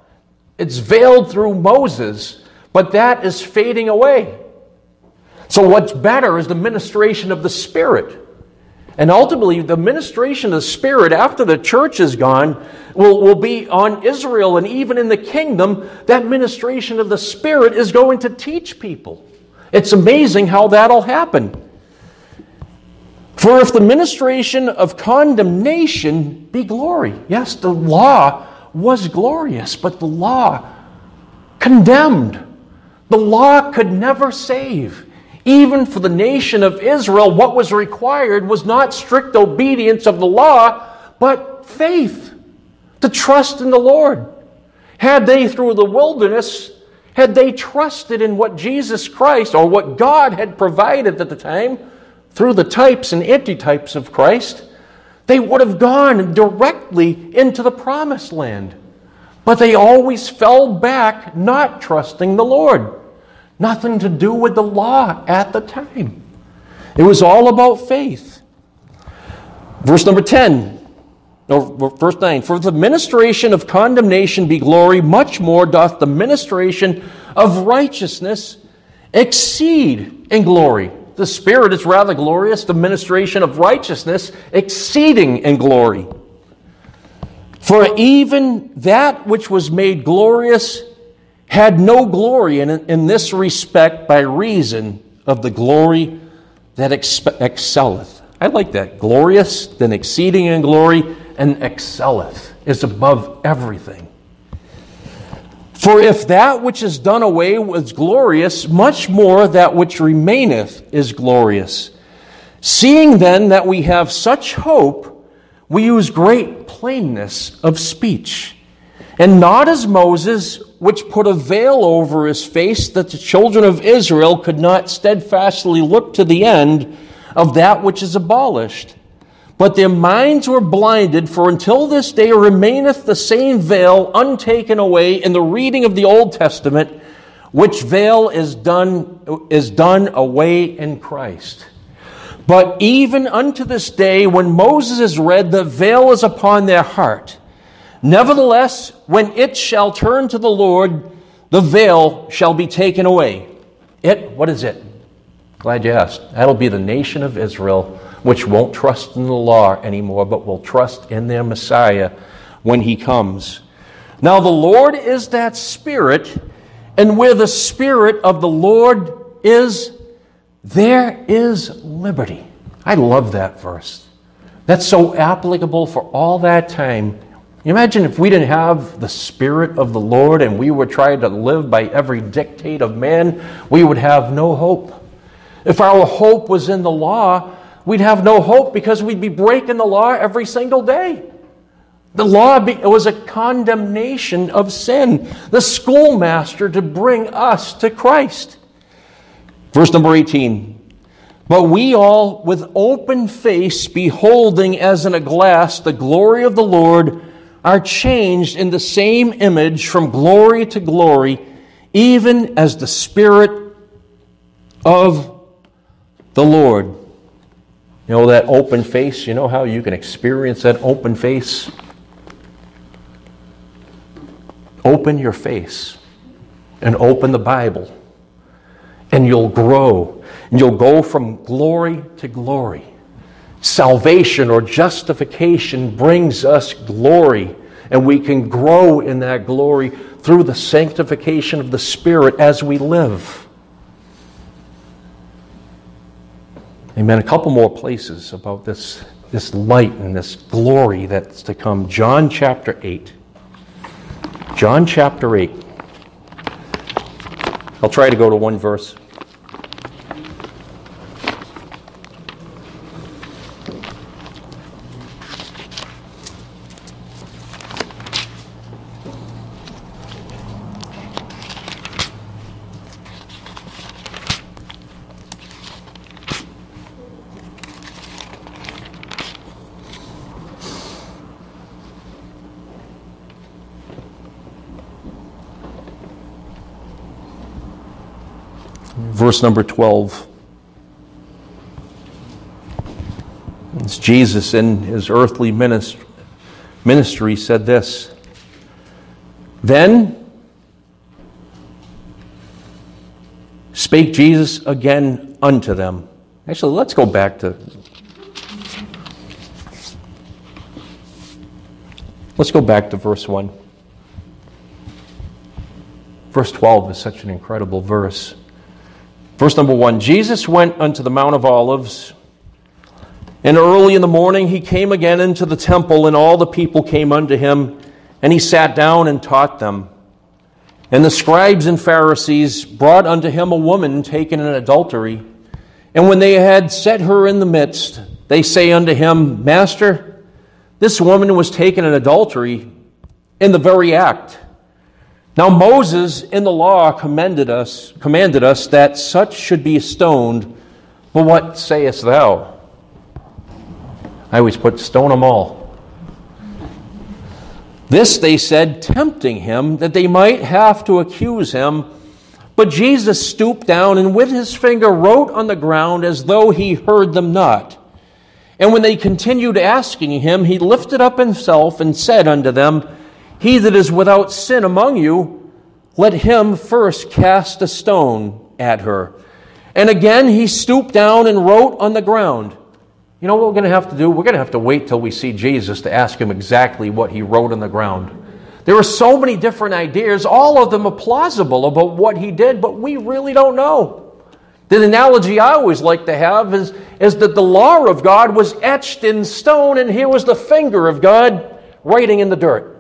it's veiled through Moses, but that is fading away. So what's better is the ministration of the Spirit. And ultimately, the ministration of the Spirit after the church is gone will, will be on Israel and even in the kingdom. That ministration of the Spirit is going to teach people. It's amazing how that'll happen. For if the ministration of condemnation be glory, yes, the law was glorious, but the law condemned. The law could never save. Even for the nation of Israel, what was required was not strict obedience of the law, but faith, to trust in the Lord. Had they, through the wilderness, had they trusted in what Jesus Christ or what God had provided at the time through the types and antitypes of Christ, they would have gone directly into the promised land. But they always fell back, not trusting the Lord. Nothing to do with the law at the time. It was all about faith. Verse number 10. No, verse 9. For the ministration of condemnation be glory, much more doth the ministration of righteousness exceed in glory. The Spirit is rather glorious, the ministration of righteousness exceeding in glory. For even that which was made glorious had no glory in, in this respect by reason of the glory that expe- excelleth. I like that. Glorious, then exceeding in glory, and excelleth is above everything. For if that which is done away was glorious, much more that which remaineth is glorious. Seeing then that we have such hope, we use great plainness of speech and not as Moses, which put a veil over his face that the children of Israel could not steadfastly look to the end of that which is abolished. But their minds were blinded, for until this day remaineth the same veil untaken away in the reading of the Old Testament, which veil is done, is done away in Christ. But even unto this day, when Moses is read, the veil is upon their heart. Nevertheless, when it shall turn to the Lord, the veil shall be taken away. It, what is it? Glad you asked. That'll be the nation of Israel which won't trust in the law anymore, but will trust in their Messiah when he comes. Now, the Lord is that Spirit, and where the Spirit of the Lord is, there is liberty. I love that verse. That's so applicable for all that time. Imagine if we didn't have the Spirit of the Lord and we were trying to live by every dictate of man, we would have no hope. If our hope was in the law, we'd have no hope because we'd be breaking the law every single day. The law was a condemnation of sin, the schoolmaster to bring us to Christ. Verse number 18. But we all, with open face, beholding as in a glass the glory of the Lord, are changed in the same image from glory to glory, even as the Spirit of the Lord. You know that open face? You know how you can experience that open face? Open your face and open the Bible, and you'll grow. And you'll go from glory to glory. Salvation or justification brings us glory, and we can grow in that glory through the sanctification of the Spirit as we live. Amen. A couple more places about this, this light and this glory that's to come. John chapter 8. John chapter 8. I'll try to go to one verse. Verse number 12. It's Jesus in his earthly ministry said this. Then spake Jesus again unto them. Actually, let's go back to. Let's go back to verse 1. Verse 12 is such an incredible verse. Verse number one Jesus went unto the Mount of Olives, and early in the morning he came again into the temple, and all the people came unto him, and he sat down and taught them. And the scribes and Pharisees brought unto him a woman taken in adultery. And when they had set her in the midst, they say unto him, Master, this woman was taken in adultery in the very act. Now Moses in the law commanded us, commanded us that such should be stoned. But what sayest thou? I always put stone them all. This they said, tempting him, that they might have to accuse him. But Jesus stooped down and with his finger wrote on the ground as though he heard them not. And when they continued asking him, he lifted up himself and said unto them, he that is without sin among you, let him first cast a stone at her. And again he stooped down and wrote on the ground. You know what we're going to have to do? We're going to have to wait till we see Jesus to ask him exactly what he wrote on the ground. There are so many different ideas, all of them are plausible about what he did, but we really don't know. The analogy I always like to have is, is that the law of God was etched in stone, and here was the finger of God writing in the dirt.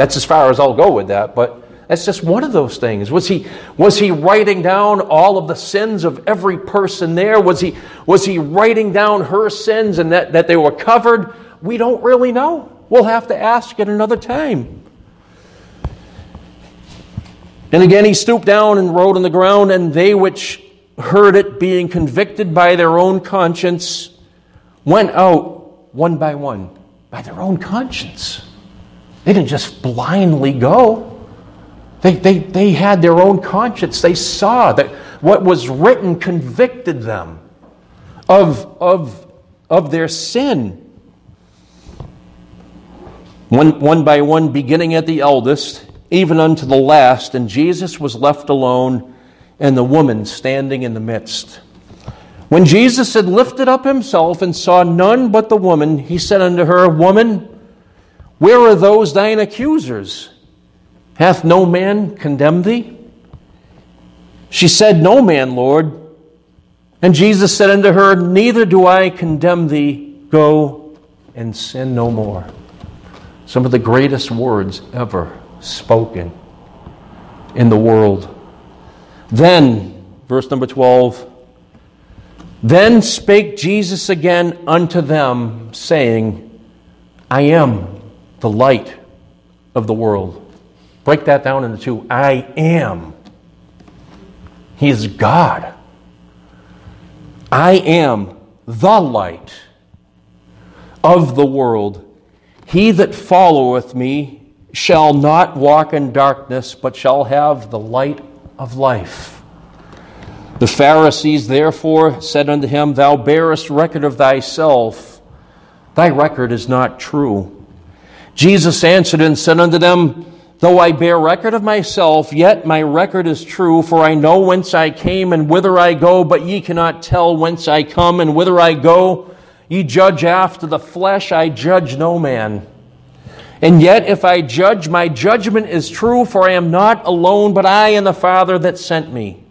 That's as far as I'll go with that, but that's just one of those things. Was he, was he writing down all of the sins of every person there? Was he, was he writing down her sins and that, that they were covered? We don't really know. We'll have to ask at another time. And again, he stooped down and wrote on the ground, and they which heard it, being convicted by their own conscience, went out one by one, by their own conscience. They didn't just blindly go. They, they, they had their own conscience. They saw that what was written convicted them of, of, of their sin. One, one by one, beginning at the eldest, even unto the last, and Jesus was left alone, and the woman standing in the midst. When Jesus had lifted up himself and saw none but the woman, he said unto her, Woman, where are those thine accusers? Hath no man condemned thee? She said, No man, Lord. And Jesus said unto her, Neither do I condemn thee. Go and sin no more. Some of the greatest words ever spoken in the world. Then, verse number 12, then spake Jesus again unto them, saying, I am the light of the world. Break that down into two. I am. He is God. I am the light of the world. He that followeth me shall not walk in darkness, but shall have the light of life. The Pharisees therefore said unto him, Thou bearest record of thyself, thy record is not true. Jesus answered and said unto them, Though I bear record of myself, yet my record is true, for I know whence I came and whither I go, but ye cannot tell whence I come and whither I go. Ye judge after the flesh, I judge no man. And yet, if I judge, my judgment is true, for I am not alone, but I and the Father that sent me.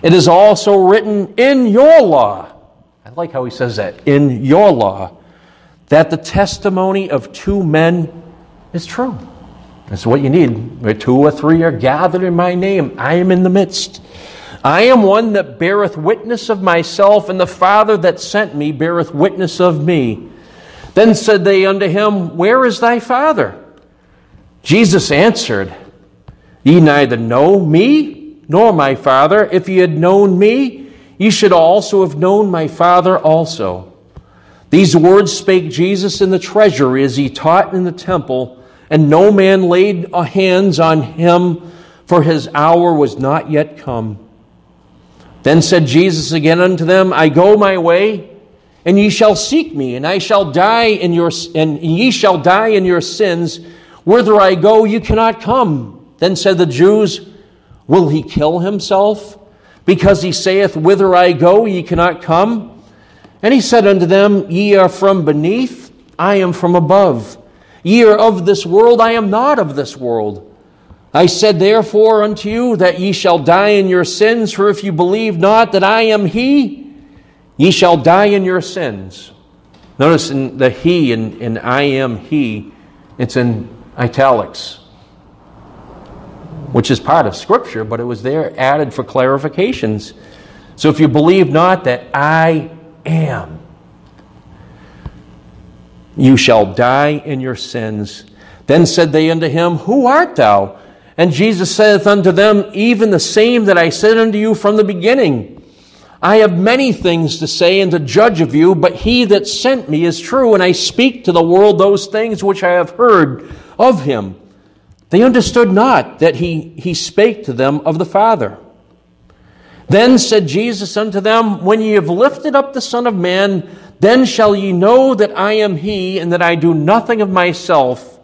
It is also written in your law. I like how he says that in your law, that the testimony of two men is true. That's what you need. Where two or three are gathered in my name, I am in the midst. I am one that beareth witness of myself, and the Father that sent me beareth witness of me. Then said they unto him, Where is thy Father? Jesus answered, Ye neither know me nor my Father. If ye had known me, ye should also have known my Father also. These words spake Jesus in the treasury as he taught in the temple and no man laid hands on him, for his hour was not yet come. Then said Jesus again unto them, I go my way, and ye shall seek me, and I shall die in your and ye shall die in your sins. Whither I go, you cannot come. Then said the Jews, Will he kill himself? Because he saith, Whither I go, ye cannot come. And he said unto them, Ye are from beneath, I am from above. Ye are of this world, I am not of this world. I said therefore unto you that ye shall die in your sins, for if you believe not that I am He, ye shall die in your sins. Notice in the He and, and I am He, it's in italics, which is part of Scripture, but it was there added for clarifications. So if you believe not that I am, you shall die in your sins. Then said they unto him, Who art thou? And Jesus saith unto them, Even the same that I said unto you from the beginning. I have many things to say and to judge of you, but he that sent me is true, and I speak to the world those things which I have heard of him. They understood not that he, he spake to them of the Father. Then said Jesus unto them, When ye have lifted up the Son of Man, then shall ye know that I am he, and that I do nothing of myself,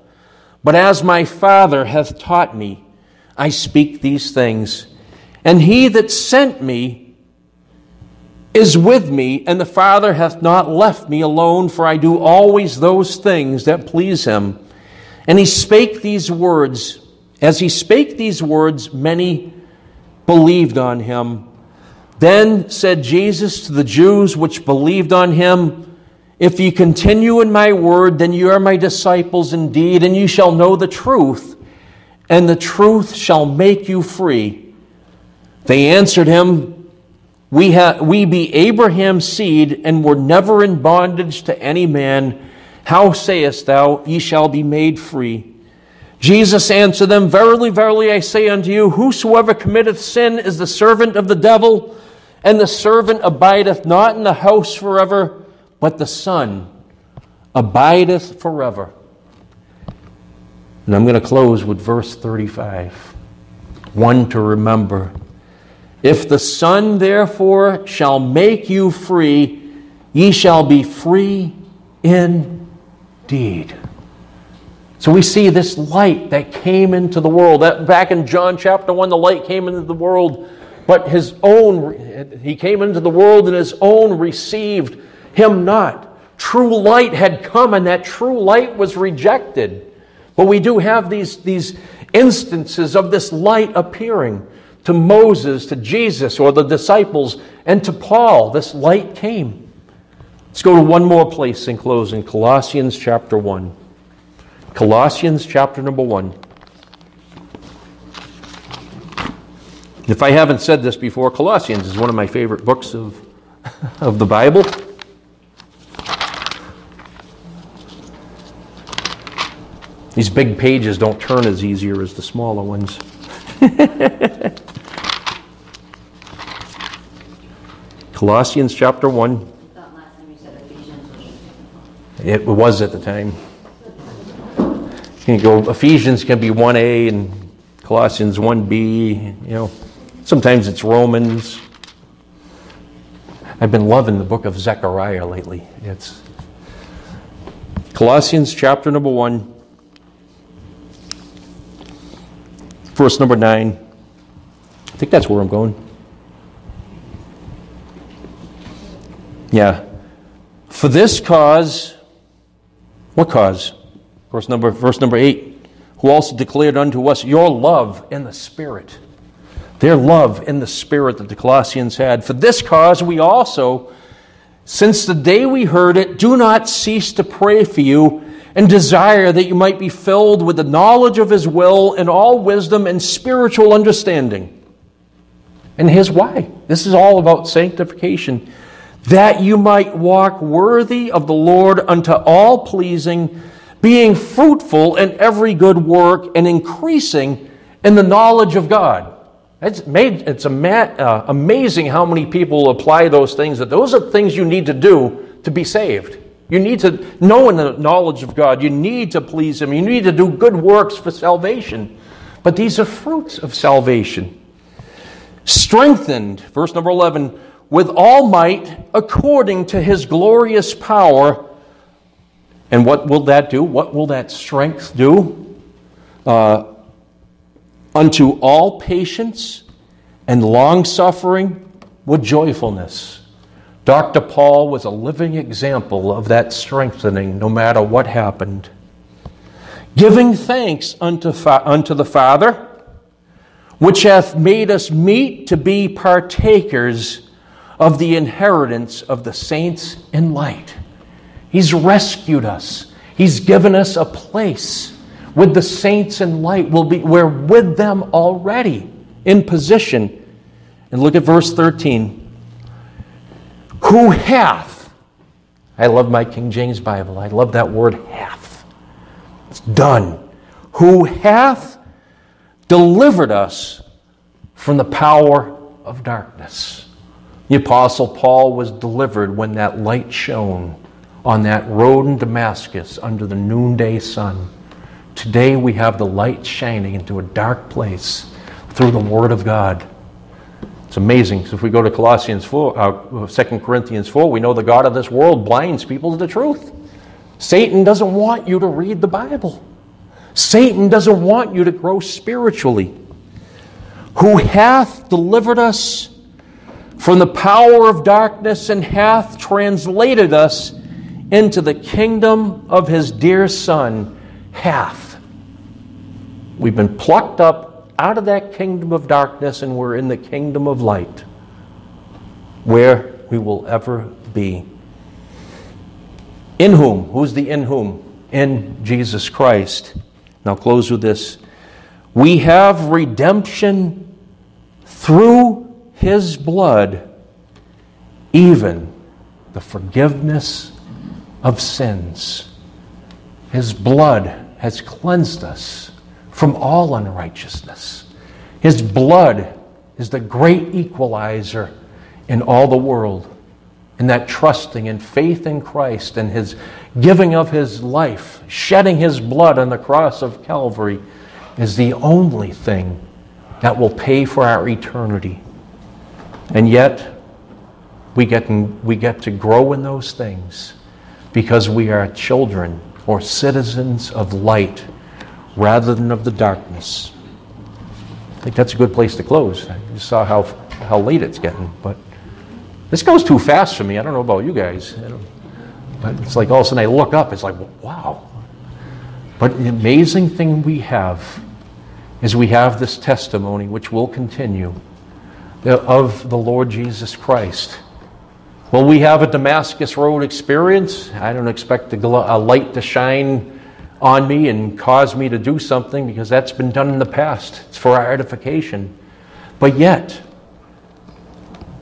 but as my Father hath taught me, I speak these things. And he that sent me is with me, and the Father hath not left me alone, for I do always those things that please him. And he spake these words. As he spake these words, many believed on him. Then said Jesus to the Jews which believed on him, If ye continue in my word, then ye are my disciples indeed, and ye shall know the truth, and the truth shall make you free. They answered him, We, ha- we be Abraham's seed, and were never in bondage to any man. How sayest thou, Ye shall be made free? Jesus answered them, Verily, verily, I say unto you, whosoever committeth sin is the servant of the devil. And the servant abideth not in the house forever, but the Son abideth forever. And I'm going to close with verse 35. One to remember. If the Son therefore shall make you free, ye shall be free indeed. So we see this light that came into the world. That back in John chapter 1, the light came into the world but his own, he came into the world and his own received him not. True light had come and that true light was rejected. But we do have these, these instances of this light appearing to Moses, to Jesus, or the disciples, and to Paul. This light came. Let's go to one more place in closing Colossians chapter 1. Colossians chapter number 1. If I haven't said this before, Colossians is one of my favorite books of, of the Bible. These big pages don't turn as easier as the smaller ones. Colossians chapter 1. It was at the time. You go, Ephesians can be 1a and Colossians 1b, you know. Sometimes it's Romans. I've been loving the book of Zechariah lately. It's Colossians chapter number 1. Verse number 9. I think that's where I'm going. Yeah. For this cause, what cause? Verse number, verse number 8. Who also declared unto us your love in the Spirit. Their love in the Spirit that the Colossians had. For this cause we also, since the day we heard it, do not cease to pray for you and desire that you might be filled with the knowledge of His will and all wisdom and spiritual understanding. And here's why this is all about sanctification that you might walk worthy of the Lord unto all pleasing, being fruitful in every good work and increasing in the knowledge of God. It's, made, it's uh, amazing how many people apply those things, that those are things you need to do to be saved. You need to know in the knowledge of God. You need to please Him. You need to do good works for salvation. But these are fruits of salvation. Strengthened, verse number 11, with all might according to His glorious power. And what will that do? What will that strength do? Uh, unto all patience and long suffering with joyfulness Dr. Paul was a living example of that strengthening no matter what happened. Giving thanks unto, fa- unto the Father, which hath made us meet to be partakers of the inheritance of the saints in light. He's rescued us, He's given us a place with the saints in light. We'll be, we're with them already in position. And look at verse 13 who hath, I love my King James Bible, I love that word hath. It's done. Who hath delivered us from the power of darkness. The Apostle Paul was delivered when that light shone on that road in Damascus under the noonday sun. Today we have the light shining into a dark place through the Word of God. It's amazing. So if we go to Colossians 4, uh, 2 Corinthians 4, we know the God of this world blinds people to the truth. Satan doesn't want you to read the Bible. Satan doesn't want you to grow spiritually. Who hath delivered us from the power of darkness and hath translated us into the kingdom of his dear Son, hath. We've been plucked up out of that kingdom of darkness and we're in the kingdom of light where we will ever be. In whom? Who's the in whom? In Jesus Christ. Now, close with this. We have redemption through his blood, even the forgiveness of sins. His blood has cleansed us from all unrighteousness. His blood is the great equalizer in all the world. And that trusting and faith in Christ and his giving of his life, shedding his blood on the cross of Calvary, is the only thing that will pay for our eternity. And yet, we get, we get to grow in those things because we are children or citizens of light rather than of the darkness. I think that's a good place to close. You saw how how late it's getting, but this goes too fast for me. I don't know about you guys. But it's like all of a sudden I look up, it's like, wow. But the amazing thing we have is we have this testimony, which will continue, of the Lord Jesus Christ. Will we have a Damascus Road experience? I don't expect a light to shine on me and cause me to do something because that's been done in the past. It's for our edification. But yet,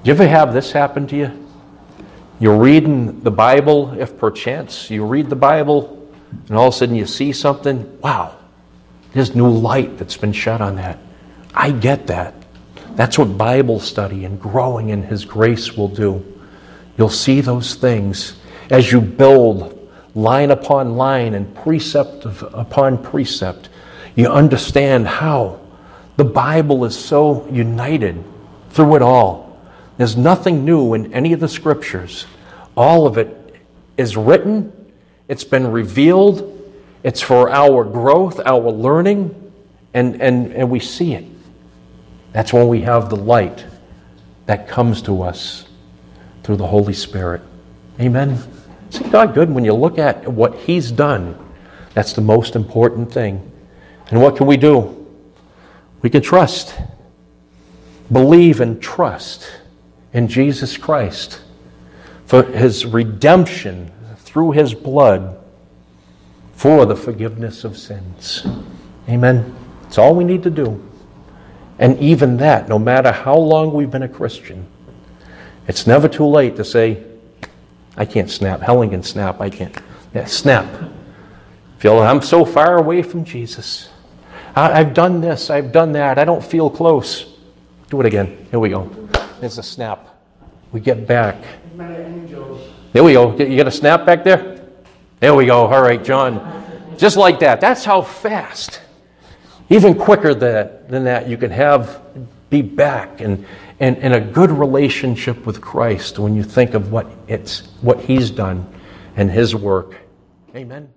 you ever have this happen to you? You're reading the Bible, if perchance you read the Bible, and all of a sudden you see something, wow, there's new light that's been shed on that. I get that. That's what Bible study and growing in His grace will do. You'll see those things as you build line upon line and precept upon precept. You understand how the Bible is so united through it all. There's nothing new in any of the scriptures. All of it is written, it's been revealed, it's for our growth, our learning, and, and, and we see it. That's when we have the light that comes to us through the Holy Spirit. Amen. See God good when you look at what He's done. That's the most important thing. And what can we do? We can trust, believe, and trust in Jesus Christ for His redemption through His blood for the forgiveness of sins. Amen. It's all we need to do. And even that, no matter how long we've been a Christian, it's never too late to say, I can't snap. Helen can snap. I can't. Yeah, snap. Feel I'm so far away from Jesus. I, have done this. I've done that. I don't feel close. Do it again. Here we go. There's a snap. We get back. There we go. You got a snap back there? There we go. All right, John. Just like that. That's how fast, even quicker than, than that, you can have be back and, and in a good relationship with Christ when you think of what it's what He's done and His work. Amen.